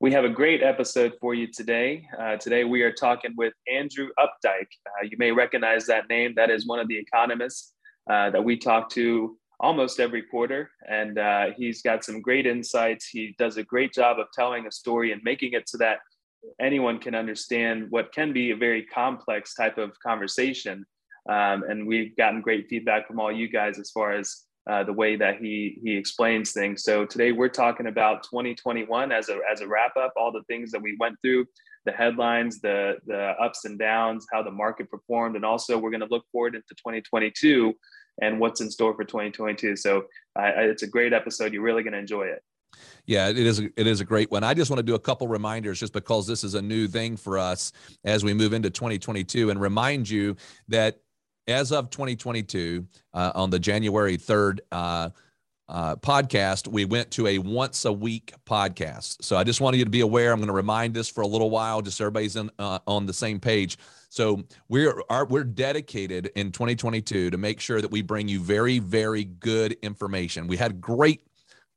We have a great episode for you today. Uh, today, we are talking with Andrew Opdyke. Uh, you may recognize that name. That is one of the economists uh, that we talk to almost every quarter. And uh, he's got some great insights. He does a great job of telling a story and making it so that anyone can understand what can be a very complex type of conversation. Um, and we've gotten great feedback from all you guys as far as uh, the way that he he explains things. So today we're talking about 2021 as a as a wrap up, all the things that we went through, the headlines, the the ups and downs, how the market performed, and also we're going to look forward into 2022 and what's in store for 2022. So uh, it's a great episode. You're really going to enjoy it. Yeah, it is. A, it is a great one. I just want to do a couple reminders, just because this is a new thing for us as we move into 2022, and remind you that as of 2022, uh, on the January 3rd uh, uh, podcast, we went to a once a week podcast. So I just wanted you to be aware. I'm going to remind this for a little while, just so everybody's in, uh, on the same page. So we're are, we're dedicated in 2022 to make sure that we bring you very very good information. We had great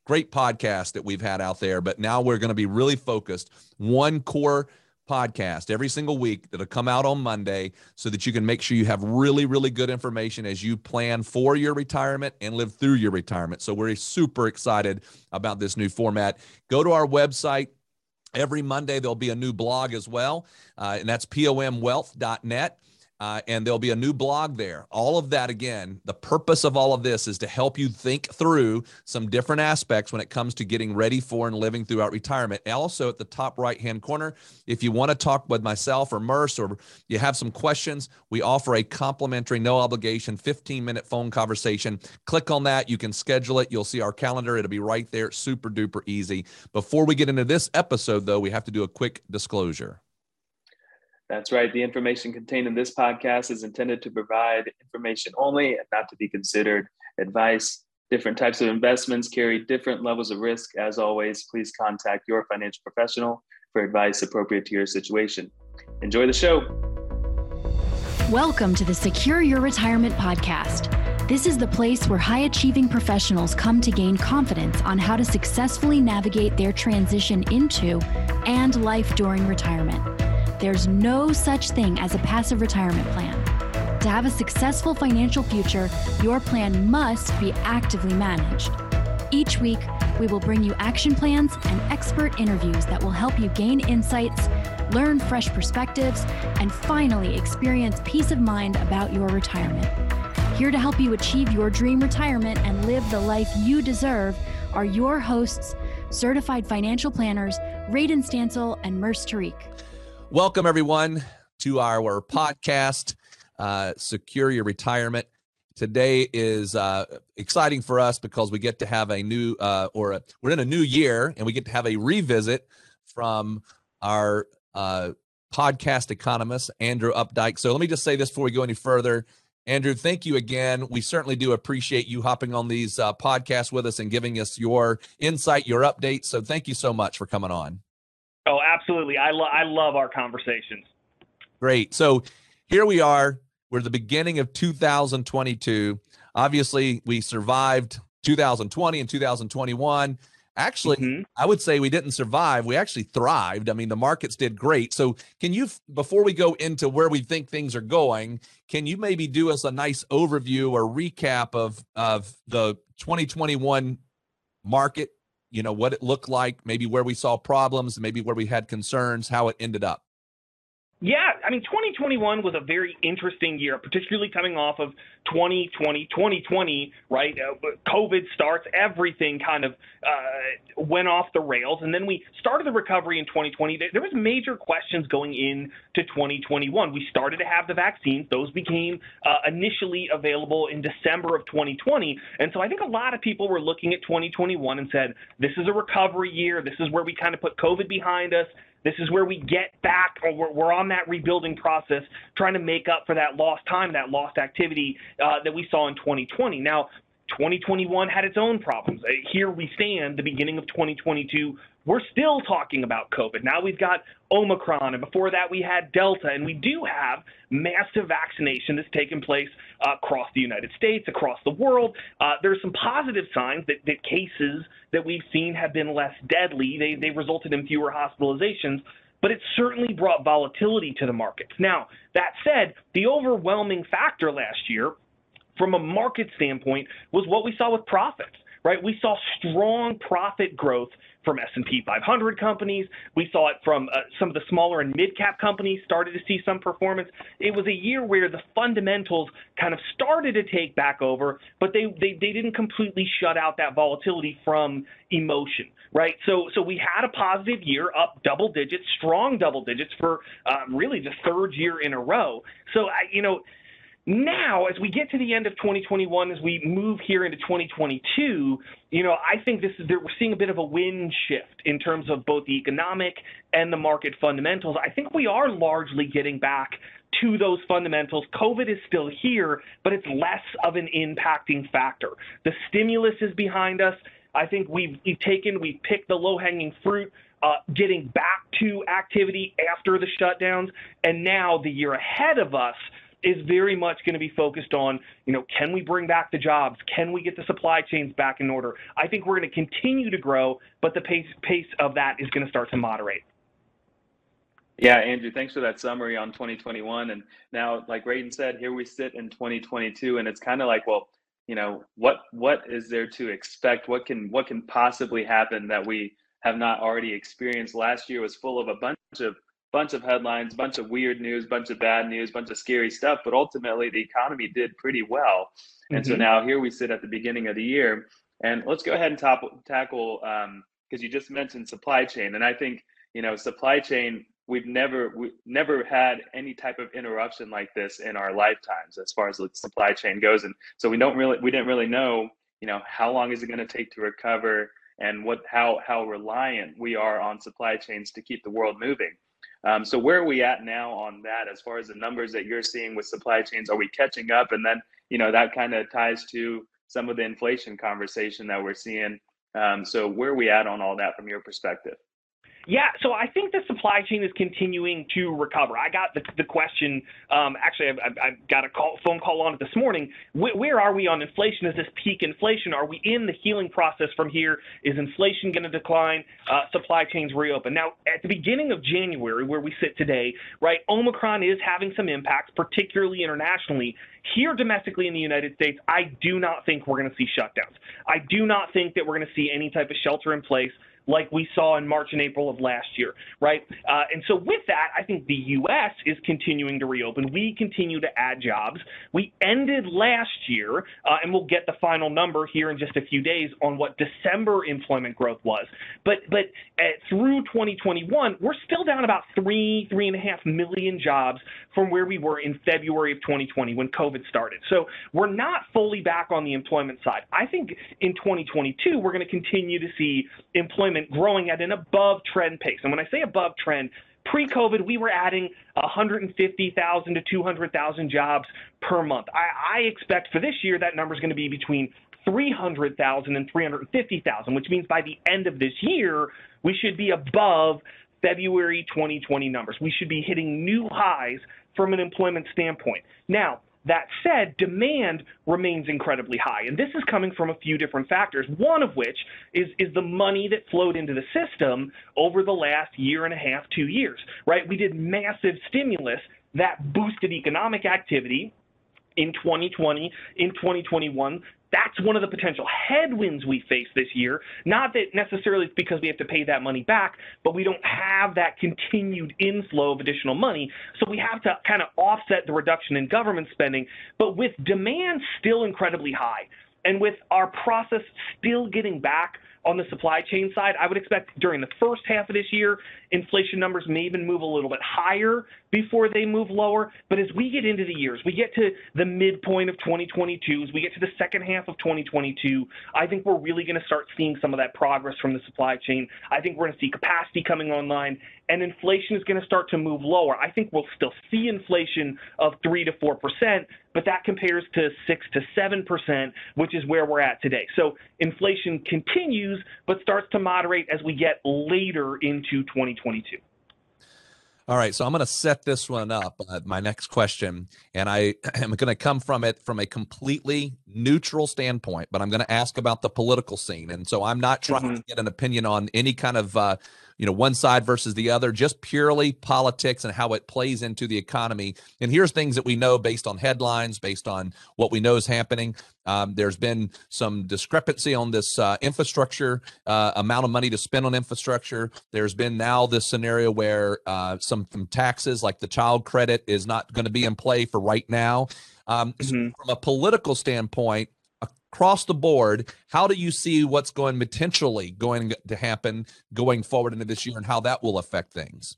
great podcast that we've had out there, but now we're going to be really focused one core podcast every single week that'll come out on Monday so that you can make sure you have really, really good information as you plan for your retirement and live through your retirement. So we're super excited about this new format. Go to our website. Every Monday, there'll be a new blog as well, uh, and that's pomwealth.net. Uh, and there'll be a new blog there. All of that, again, the purpose of all of this is to help you think through some different aspects when it comes to getting ready for and living throughout retirement. Also, at the top right hand corner, if you want to talk with myself or Murs or you have some questions, we offer a complimentary, no obligation, 15 minute phone conversation. Click on that. You can schedule it. You'll see our calendar. It'll be right there. Super duper easy. Before we get into this episode, though, we have to do a quick disclosure. That's right. The information contained in this podcast is intended to provide information only and not to be considered advice. Different types of investments carry different levels of risk. As always, please contact your financial professional for advice appropriate to your situation. Enjoy the show. Welcome to the Secure Your Retirement Podcast. This is the place where high achieving professionals come to gain confidence on how to successfully navigate their transition into and life during retirement. There's no such thing as a passive retirement plan. To have a successful financial future, your plan must be actively managed. Each week, we will bring you action plans and expert interviews that will help you gain insights, learn fresh perspectives, and finally experience peace of mind about your retirement. Here to help you achieve your dream retirement and live the life you deserve are your hosts, certified financial planners, Radon Stancil and Murs Tariq. Welcome, everyone, to our podcast, uh, Secure Your Retirement. Today is uh, exciting for us because we get to have a new, uh, or a, we're in a new year, and we get to have a revisit from our uh, podcast economist, Andrew Opdyke. So let me just say this before we go any further. Andrew, thank you again. We certainly do appreciate you hopping on these uh, podcasts with us and giving us your insight, your updates. So thank you so much for coming on. Oh, absolutely. I, lo- I love our conversations. Great. So here we are. We're the beginning of 2022. Obviously, we survived 2020 and 2021. Actually, mm-hmm. I would say we didn't survive. We actually thrived. I mean, the markets did great. So, can you, before we go into where we think things are going, can you maybe do us a nice overview or recap of of the 2021 market you know what it looked like maybe where we saw problems maybe where we had concerns how it ended up yeah, I mean, 2021 was a very interesting year, particularly coming off of 2020, 2020, right? Uh, COVID starts, everything kind of uh, went off the rails, and then we started the recovery in 2020. There was major questions going into 2021. We started to have the vaccines; those became uh, initially available in December of 2020, and so I think a lot of people were looking at 2021 and said, "This is a recovery year. This is where we kind of put COVID behind us." This is where we get back, or we're, we're on that rebuilding process, trying to make up for that lost time, that lost activity uh, that we saw in 2020. Now, 2021 had its own problems. Uh, here we stand, the beginning of 2022, we're still talking about COVID. Now we've got Omicron, and before that we had Delta, and we do have massive vaccination that's taken place uh, across the United States, across the world. Uh, there's some positive signs that, that cases that we've seen have been less deadly. They, they've resulted in fewer hospitalizations but it certainly brought volatility to the markets. Now, that said, the overwhelming factor last year from a market standpoint was what we saw with profits right? We saw strong profit growth from S&P 500 companies. We saw it from uh, some of the smaller and mid-cap companies started to see some performance. It was a year where the fundamentals kind of started to take back over, but they they, they didn't completely shut out that volatility from emotion, right? So so we had a positive year, up double digits, strong double digits for uh, really the third year in a row. So I, you know now, as we get to the end of 2021, as we move here into 2022, you know, I think this is we're seeing a bit of a wind shift in terms of both the economic and the market fundamentals. I think we are largely getting back to those fundamentals. COVID is still here, but it's less of an impacting factor. The stimulus is behind us. I think we've, we've taken, we've picked the low hanging fruit. Uh, getting back to activity after the shutdowns, and now the year ahead of us is very much going to be focused on, you know, can we bring back the jobs? Can we get the supply chains back in order? I think we're going to continue to grow, but the pace pace of that is going to start to moderate. Yeah, Andrew, thanks for that summary on 2021. And now, like Radon said, here we sit in 2022, and it's kind of like, well, you know, what what is there to expect? What can what can possibly happen that we have not already experienced? Last year was full of a bunch of bunch of headlines, bunch of weird news, bunch of bad news, bunch of scary stuff. But ultimately, the economy did pretty well. And mm-hmm. so now here we sit at the beginning of the year, and let's go ahead and top, tackle because um, you just mentioned supply chain, and I think you know supply chain. We've never we never had any type of interruption like this in our lifetimes as far as the supply chain goes, and so we don't really we didn't really know you know how long is it going to take to recover and what how how reliant we are on supply chains to keep the world moving. Um, so where are we at now on that as far as the numbers that you're seeing with supply chains? Are we catching up? And then, you know, that kind of ties to some of the inflation conversation that we're seeing. Um, so where are we at on all that from your perspective? Yeah, so I think the supply chain is continuing to recover. I got the, the question. Um, actually, I've, I've, got a call, phone call on it this morning. Where, where are we on inflation? Is this peak inflation? Are we in the healing process from here? Is inflation going to decline? Uh, supply chains reopen. Now, at the beginning of January, where we sit today, right, Omicron is having some impacts, particularly internationally. Here domestically in the United States, I do not think we're going to see shutdowns. I do not think that we're going to see any type of shelter in place like we saw in March and April of last year, right? Uh, and so with that, I think the U.S. is continuing to reopen. We continue to add jobs. We ended last year, uh, and we'll get the final number here in just a few days on what December employment growth was. But but uh, through 2021, we're still down about three three and a half million jobs from where we were in February of 2020 when COVID started. So we're not fully back on the employment side. I think in 2022 we're going to continue to see employment growing at an above trend pace. And when I say above trend, pre-COVID, we were adding 150,000 to 200,000 jobs per month. I, I expect for this year that number is going to be between 300,000 and 350,000, which means by the end of this year, we should be above February 2020 numbers. We should be hitting new highs from an employment standpoint. Now, that said, demand remains incredibly high. And this is coming from a few different factors, one of which is, is the money that flowed into the system over the last year and a half, two years, right? We did massive stimulus that boosted economic activity in 2020, in 2021, that's one of the potential headwinds we face this year. Not that necessarily it's because we have to pay that money back, but we don't have that continued inflow of additional money. So we have to kind of offset the reduction in government spending. But with demand still incredibly high, and with our process still getting back on the supply chain side, I would expect during the first half of this year, inflation numbers may even move a little bit higher before they move lower. But as we get into the years, we get to the midpoint of 2022, as we get to the second half of 2022, I think we're really going to start seeing some of that progress from the supply chain. I think we're going to see capacity coming online, and inflation is going to start to move lower. I think we'll still see inflation of 3 to 4 percent, but that compares to 6 to 7 percent, which is where we're at today. So inflation continues but starts to moderate as we get later into 2022. All right, so I'm going to set this one up, uh, my next question, and I am going to come from it from a completely neutral standpoint, but I'm going to ask about the political scene. And so I'm not trying mm-hmm. to get an opinion on any kind of uh, you know one side versus the other just purely politics and how it plays into the economy. And here's things that we know based on headlines based on what we know is happening. Um, there's been some discrepancy on this uh, infrastructure uh, amount of money to spend on infrastructure. There's been now this scenario where uh, some, some taxes like the child credit is not going to be in play for right now. Um, mm-hmm. from a political standpoint across the board, how do you see what's going potentially going to happen going forward into this year and how that will affect things?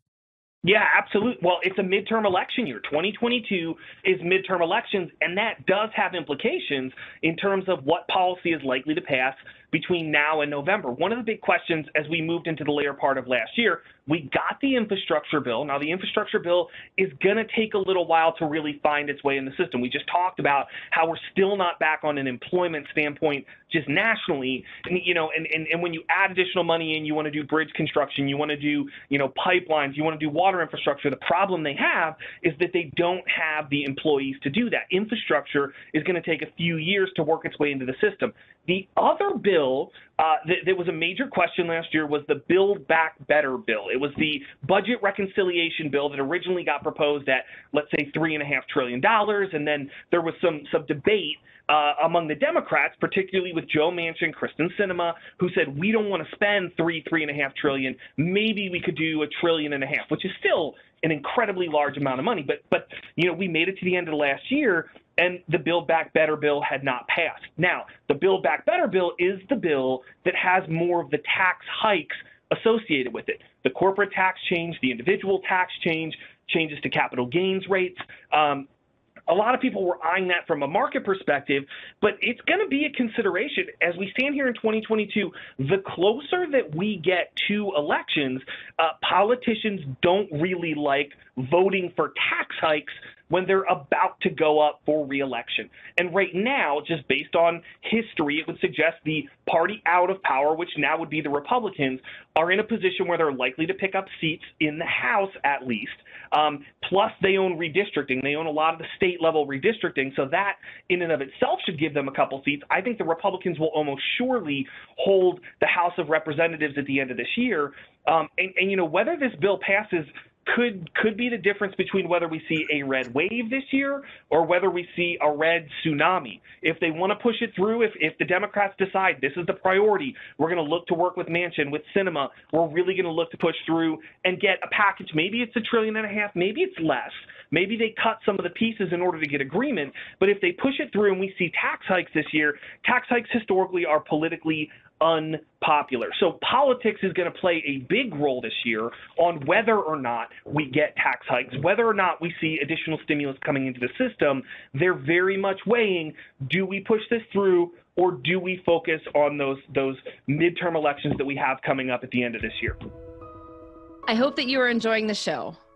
Yeah, absolutely. Well, it's a midterm election year. 2022 is midterm elections, and that does have implications in terms of what policy is likely to pass between now and November. One of the big questions as we moved into the later part of last year, we got the infrastructure bill. Now, the infrastructure bill is going to take a little while to really find its way in the system. We just talked about how we're still not back on an employment standpoint just nationally. And, you know, and, and, and when you add additional money in, you want to do bridge construction, you want to do, you know, pipelines, you want to do water infrastructure. The problem they have is that they don't have the employees to do that. Infrastructure is going to take a few years to work its way into the system. The other bill uh, that, that was a major question last year was the Build Back Better bill. It was the budget reconciliation bill that originally got proposed at, let's say, three and a half trillion dollars, and then there was some some debate uh, among the Democrats, particularly with Joe Manchin, Kyrsten Sinema, who said we don't want to spend three, three and a half trillion. Maybe we could do a trillion and a half, which is still an incredibly large amount of money. But but you know we made it to the end of last year, and the Build Back Better bill had not passed. Now, the Build Back Better bill is the bill that has more of the tax hikes associated with it. The corporate tax change, the individual tax change, changes to capital gains rates. Um, a lot of people were eyeing that from a market perspective, but it's going to be a consideration as we stand here in 2022. The closer that we get to elections, uh, politicians don't really like voting for tax hikes when they're about to go up for reelection. And right now, just based on history, it would suggest the party out of power, which now would be the Republicans, are in a position where they're likely to pick up seats in the House at least. Um, plus, they own redistricting. They own a lot of the state level redistricting. So that, in and of itself, should give them a couple seats. I think the Republicans will almost surely hold the House of Representatives at the end of this year. Um, and, and, you know, whether this bill passes could could be the difference between whether we see a red wave this year or whether we see a red tsunami. If they want to push it through, if if the Democrats decide this is the priority, we're going to look to work with Manchin, with Sinema. We're really going to look to push through and get a package. Maybe it's a trillion and a half, maybe it's less. Maybe they cut some of the pieces in order to get agreement. But if they push it through and we see tax hikes this year, tax hikes historically are politically unpopular. So politics is going to play a big role this year on whether or not we get tax hikes, whether or not we see additional stimulus coming into the system. They're very much weighing do we push this through or do we focus on those those midterm elections that we have coming up at the end of this year? I hope that you are enjoying the show.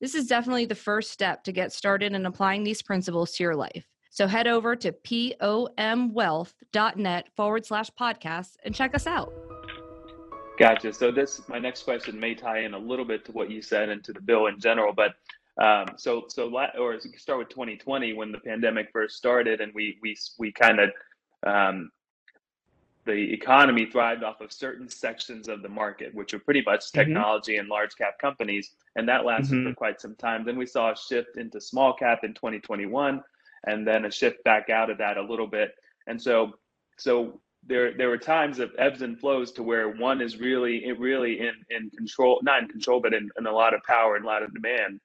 this is definitely the first step to get started in applying these principles to your life. So head over to pomwealth.net forward slash podcast and check us out. Gotcha. So this, my next question may tie in a little bit to what you said and to the bill in general, but um, so so or start with 2020 when the pandemic first started and we we we kind of um, the economy thrived off of certain sections of the market, which are pretty much mm-hmm. technology mm-hmm. and large cap companies. And that lasted mm-hmm. for quite some time. Then we saw a shift into small cap in 2021, and then a shift back out of that a little bit. And so, so there there were times of ebbs and flows to where one is really it really in in control, not in control, but in, in a lot of power and a lot of demand.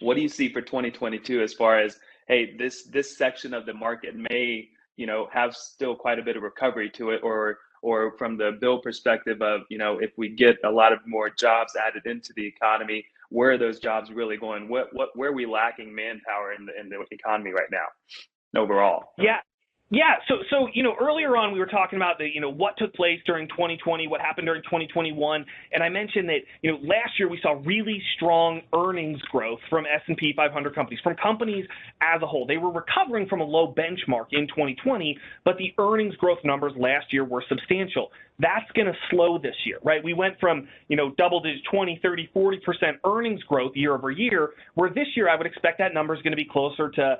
What do you see for 2022 as far as hey, this this section of the market may you know have still quite a bit of recovery to it or or from the bill perspective of you know if we get a lot of more jobs added into the economy where are those jobs really going? What what where are we lacking manpower in the in the economy right now overall? Yeah yeah, so so you know earlier on we were talking about the you know what took place during 2020, what happened during 2021, and I mentioned that you know last year we saw really strong earnings growth from S&P 500 companies, from companies as a whole. They were recovering from a low benchmark in 2020, but the earnings growth numbers last year were substantial. That's going to slow this year, right? We went from you know double digit 20, 30, 40 percent earnings growth year over year, where this year I would expect that number is going to be closer to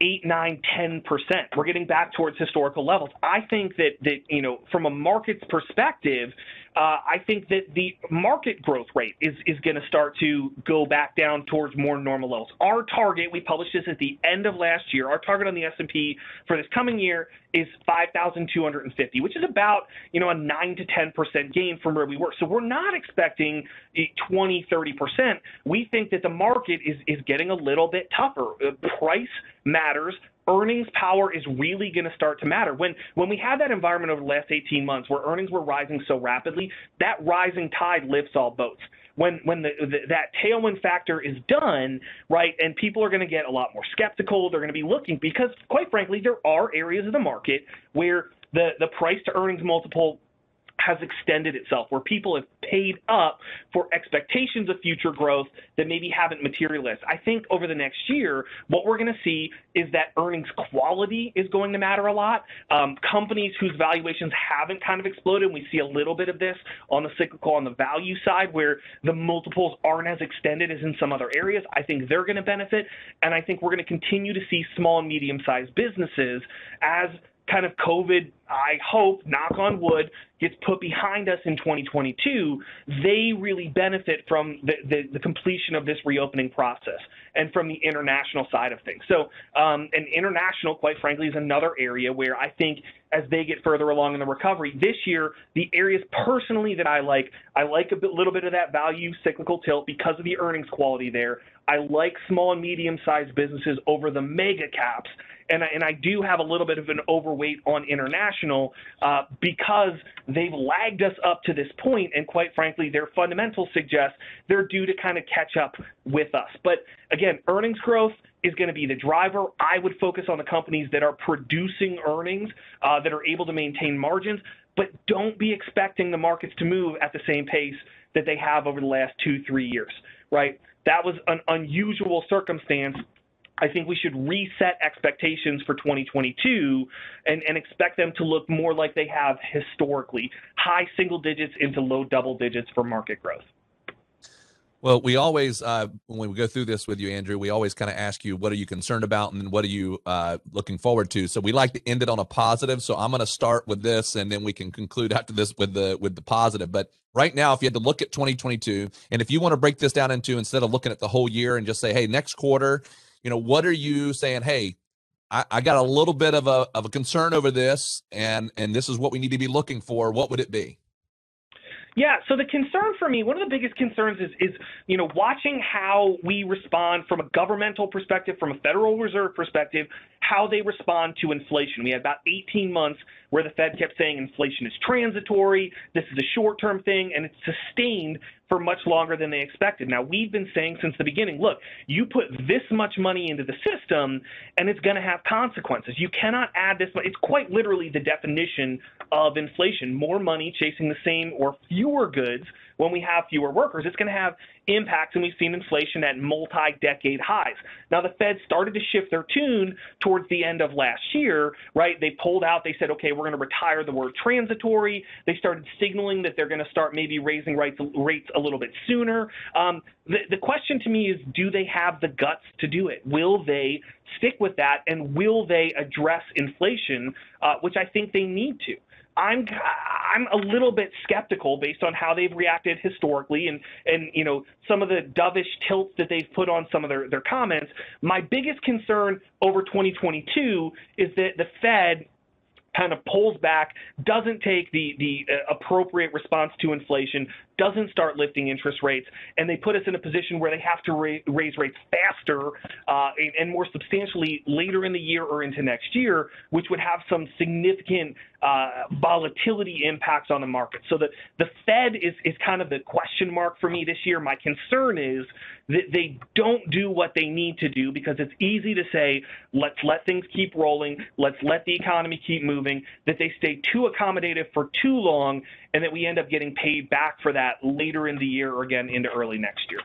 eight, nine, ten percent. We're getting back towards historical levels. I think that that you know, from a market's perspective, uh, I think that the market growth rate is is going to start to go back down towards more normal levels. Our target, we published this at the end of last year. Our target on the S&P for this coming year is 5,250, which is about you know a nine to ten percent gain from where we were. So we're not expecting 20, 30 percent. We think that the market is is getting a little bit tougher. Uh, price matters earnings power is really going to start to matter. When when we had that environment over the last 18 months where earnings were rising so rapidly, that rising tide lifts all boats. When when the, the that tailwind factor is done, right, and people are going to get a lot more skeptical, they're going to be looking because quite frankly, there are areas of the market where the the price to earnings multiple has extended itself, where people have paid up for expectations of future growth that maybe haven't materialized. I think over the next year, what we're going to see is that earnings quality is going to matter a lot. Um, companies whose valuations haven't kind of exploded, we see a little bit of this on the cyclical, on the value side, where the multiples aren't as extended as in some other areas. I think they're going to benefit, and I think we're going to continue to see small and medium sized businesses as kind of COVID, I hope, knock on wood, gets put behind us in 2022, they really benefit from the, the, the completion of this reopening process and from the international side of things. So, um, and international, quite frankly, is another area where I think as they get further along in the recovery, this year, the areas personally that I like, I like a bit, little bit of that value cyclical tilt because of the earnings quality there. I like small and medium sized businesses over the mega caps and I, and I do have a little bit of an overweight on international uh, because they've lagged us up to this point, and quite frankly, their fundamentals suggest they're due to kind of catch up with us. But again, earnings growth is going to be the driver. I would focus on the companies that are producing earnings uh, that are able to maintain margins, but don't be expecting the markets to move at the same pace that they have over the last two, three years, right? That was an unusual circumstance I think we should reset expectations for 2022 and, and, expect them to look more like they have historically, high single digits into low double digits for market growth. Well, we always, uh, when we go through this with you, Andrew, we always kind of ask you, what are you concerned about? And then what are you uh, looking forward to? So we like to end it on a positive. So I'm going to start with this and then we can conclude after this with the, with the positive. But right now, if you had to look at 2022, and if you want to break this down into, instead of looking at the whole year and just say, hey, next quarter, you know, what are you saying? Hey, I, I got a little bit of a of a concern over this, and and this is what we need to be looking for. What would it be? Yeah, so the concern for me, one of the biggest concerns is, is you know, watching how we respond from a governmental perspective, from a Federal Reserve perspective, how they respond to inflation. We had about 18 months where the Fed kept saying inflation is transitory, this is a short term thing, and it's sustained for much longer than they expected. Now, we've been saying since the beginning look, you put this much money into the system, and it's going to have consequences. You cannot add this It's quite literally the definition of inflation more money chasing the same or fewer goods when we have fewer workers, it's going to have impacts, and we've seen inflation at multi-decade highs. Now, the Fed started to shift their tune towards the end of last year, right? They pulled out. They said, okay, we're going to retire the word transitory. They started signaling that they're going to start maybe raising rates, rates a little bit sooner. Um, the, the question to me is, do they have the guts to do it? Will they stick with that, and will they address inflation, uh, which I think they need to? I'm I'm a little bit skeptical based on how they've reacted historically and and you know some of the dovish tilts that they've put on some of their their comments. My biggest concern over 2022 is that the Fed kind of pulls back, doesn't take the the uh, appropriate response to inflation, doesn't start lifting interest rates, and they put us in a position where they have to ra- raise rates faster uh, and, and, more substantially later in the year or into next year, which would have some significant uh, volatility impacts on the market. So the, the Fed is, is kind of the question mark for me this year. My concern is that they don't do what they need to do because it's easy to say, let's let things keep rolling, let's let the economy keep moving, that they stay too accommodative for too long, and that we end up getting paid back for that later in the year or again into early next year.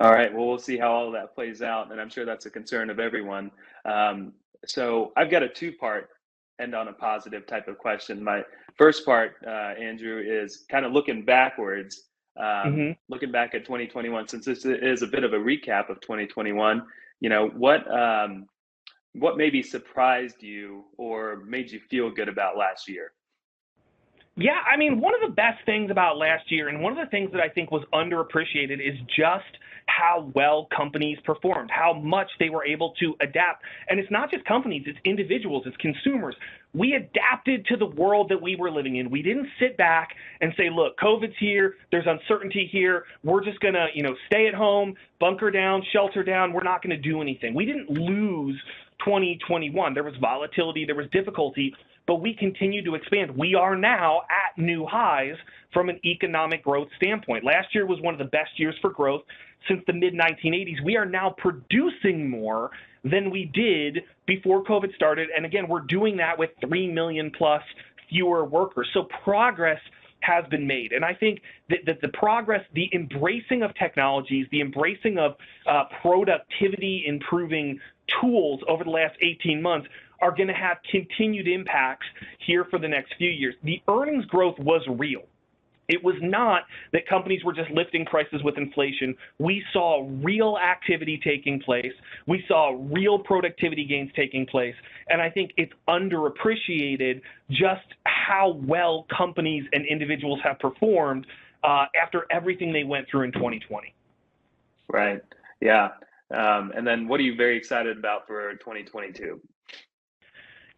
All right. Well, we'll see how all that plays out, and I'm sure that's a concern of everyone. Um, so I've got a two-part end on a positive type of question. My first part, uh, Andrew, is kind of looking backwards, um, mm-hmm. looking back at 2021. Since this is a bit of a recap of 2021, you know what um, what maybe surprised you or made you feel good about last year? Yeah, I mean, one of the best things about last year, and one of the things that I think was underappreciated, is just how well companies performed, how much they were able to adapt. And it's not just companies, it's individuals, it's consumers. We adapted to the world that we were living in. We didn't sit back and say, look, COVID's here, there's uncertainty here, we're just to, you know, stay at home, bunker down, shelter down, we're not to do anything. We didn't lose 2021. There was volatility, there was difficulty, but we continue to expand. We are now at new highs from an economic growth standpoint. Last year was one of the best years for growth since the mid 1980s. We are now producing more than we did before COVID started. And again, we're doing that with 3 million plus fewer workers. So progress has been made. And I think that, that the progress, the embracing of technologies, the embracing of uh, productivity improving tools over the last 18 months are going to have continued impacts here for the next few years. The earnings growth was real. It was not that companies were just lifting prices with inflation. We saw real activity taking place. We saw real productivity gains taking place. And I think it's underappreciated just how well companies and individuals have performed uh, after everything they went through in 2020. Right. Yeah. Um, and then what are you very excited about for 2022?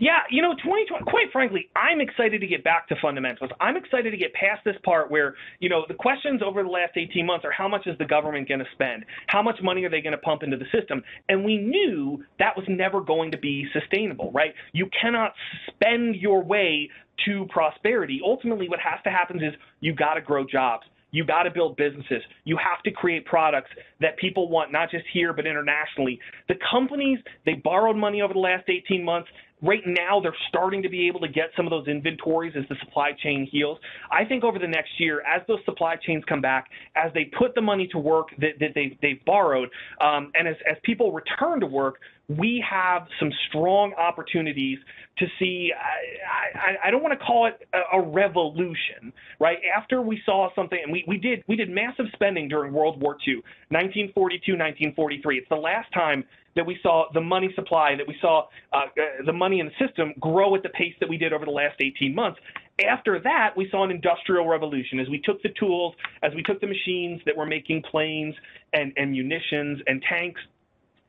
Yeah, you know, 2020, quite frankly, I'm excited to get back to fundamentals. I'm excited to get past this part where, you know, the questions over the last 18 months are how much is the government going to spend? How much money are they going to pump into the system? And we knew that was never going to be sustainable, right? You cannot spend your way to prosperity. Ultimately, what has to happen is you got to grow jobs. You got to build businesses. You have to create products that people want, not just here, but internationally. The companies, they borrowed money over the last 18 months. Right now, they're starting to be able to get some of those inventories as the supply chain heals. I think over the next year, as those supply chains come back, as they put the money to work that, that they, they've borrowed, um, and as, as people return to work, we have some strong opportunities to see. I, I, I don't want to call it a, a, revolution, right? After we saw something, and we, we did we did massive spending during World War II, 1942, 1943. It's the last time that we saw the money supply, that we saw uh, uh, the money in the system grow at the pace that we did over the last 18 months. After that, we saw an industrial revolution as we took the tools, as we took the machines that were making planes and, and munitions and tanks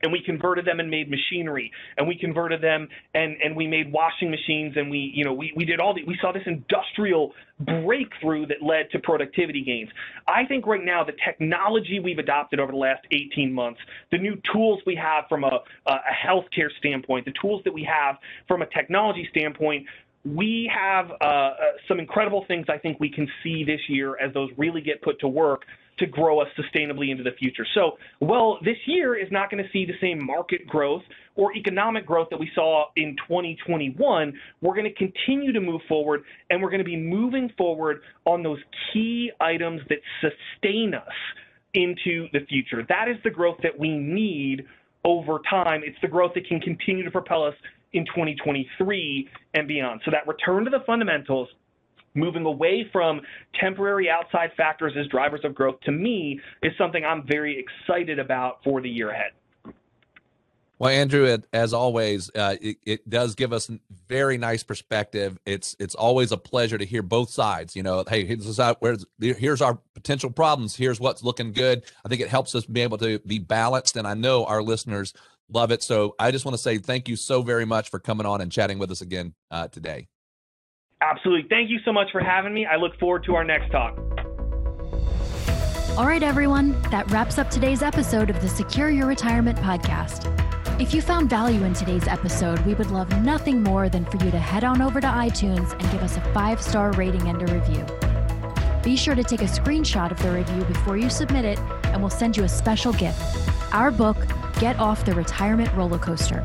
and we converted them and made machinery and we converted them and and we made washing machines and we you know we, we did all the we saw this industrial breakthrough that led to productivity gains. I think right now the technology we've adopted over the last 18 months the new tools we have from a, a healthcare standpoint the tools that we have from a technology standpoint we have uh, uh, some incredible things I think we can see this year as those really get put to work to grow us sustainably into the future. So, well, this year is not going to see the same market growth or economic growth that we saw in 2021. We're going to continue to move forward, and we're going to be moving forward on those key items that sustain us into the future. That is the growth that we need over time. It's the growth that can continue to propel us in 2023 and beyond. So that return to the fundamentals moving away from temporary outside factors as drivers of growth to me is something I'm very excited about for the year ahead. Well, Andrew, as always, uh, it, it, does give us very nice perspective. It's it's always a pleasure to hear both sides. You know, hey, here's here's our potential problems. Here's what's looking good. I think it helps us be able to be balanced, and I know our listeners love it. So I just want to say thank you so very much for coming on and chatting with us again uh, today. Absolutely. Thank you so much for having me. I look forward to our next talk. All right, everyone. That wraps up today's episode of the Secure Your Retirement podcast. If you found value in today's episode, we would love nothing more than for you to head on over to iTunes and give us a five star rating and a review. Be sure to take a screenshot of the review before you submit it, and we'll send you a special gift our book, Get Off the Retirement Roller Coaster.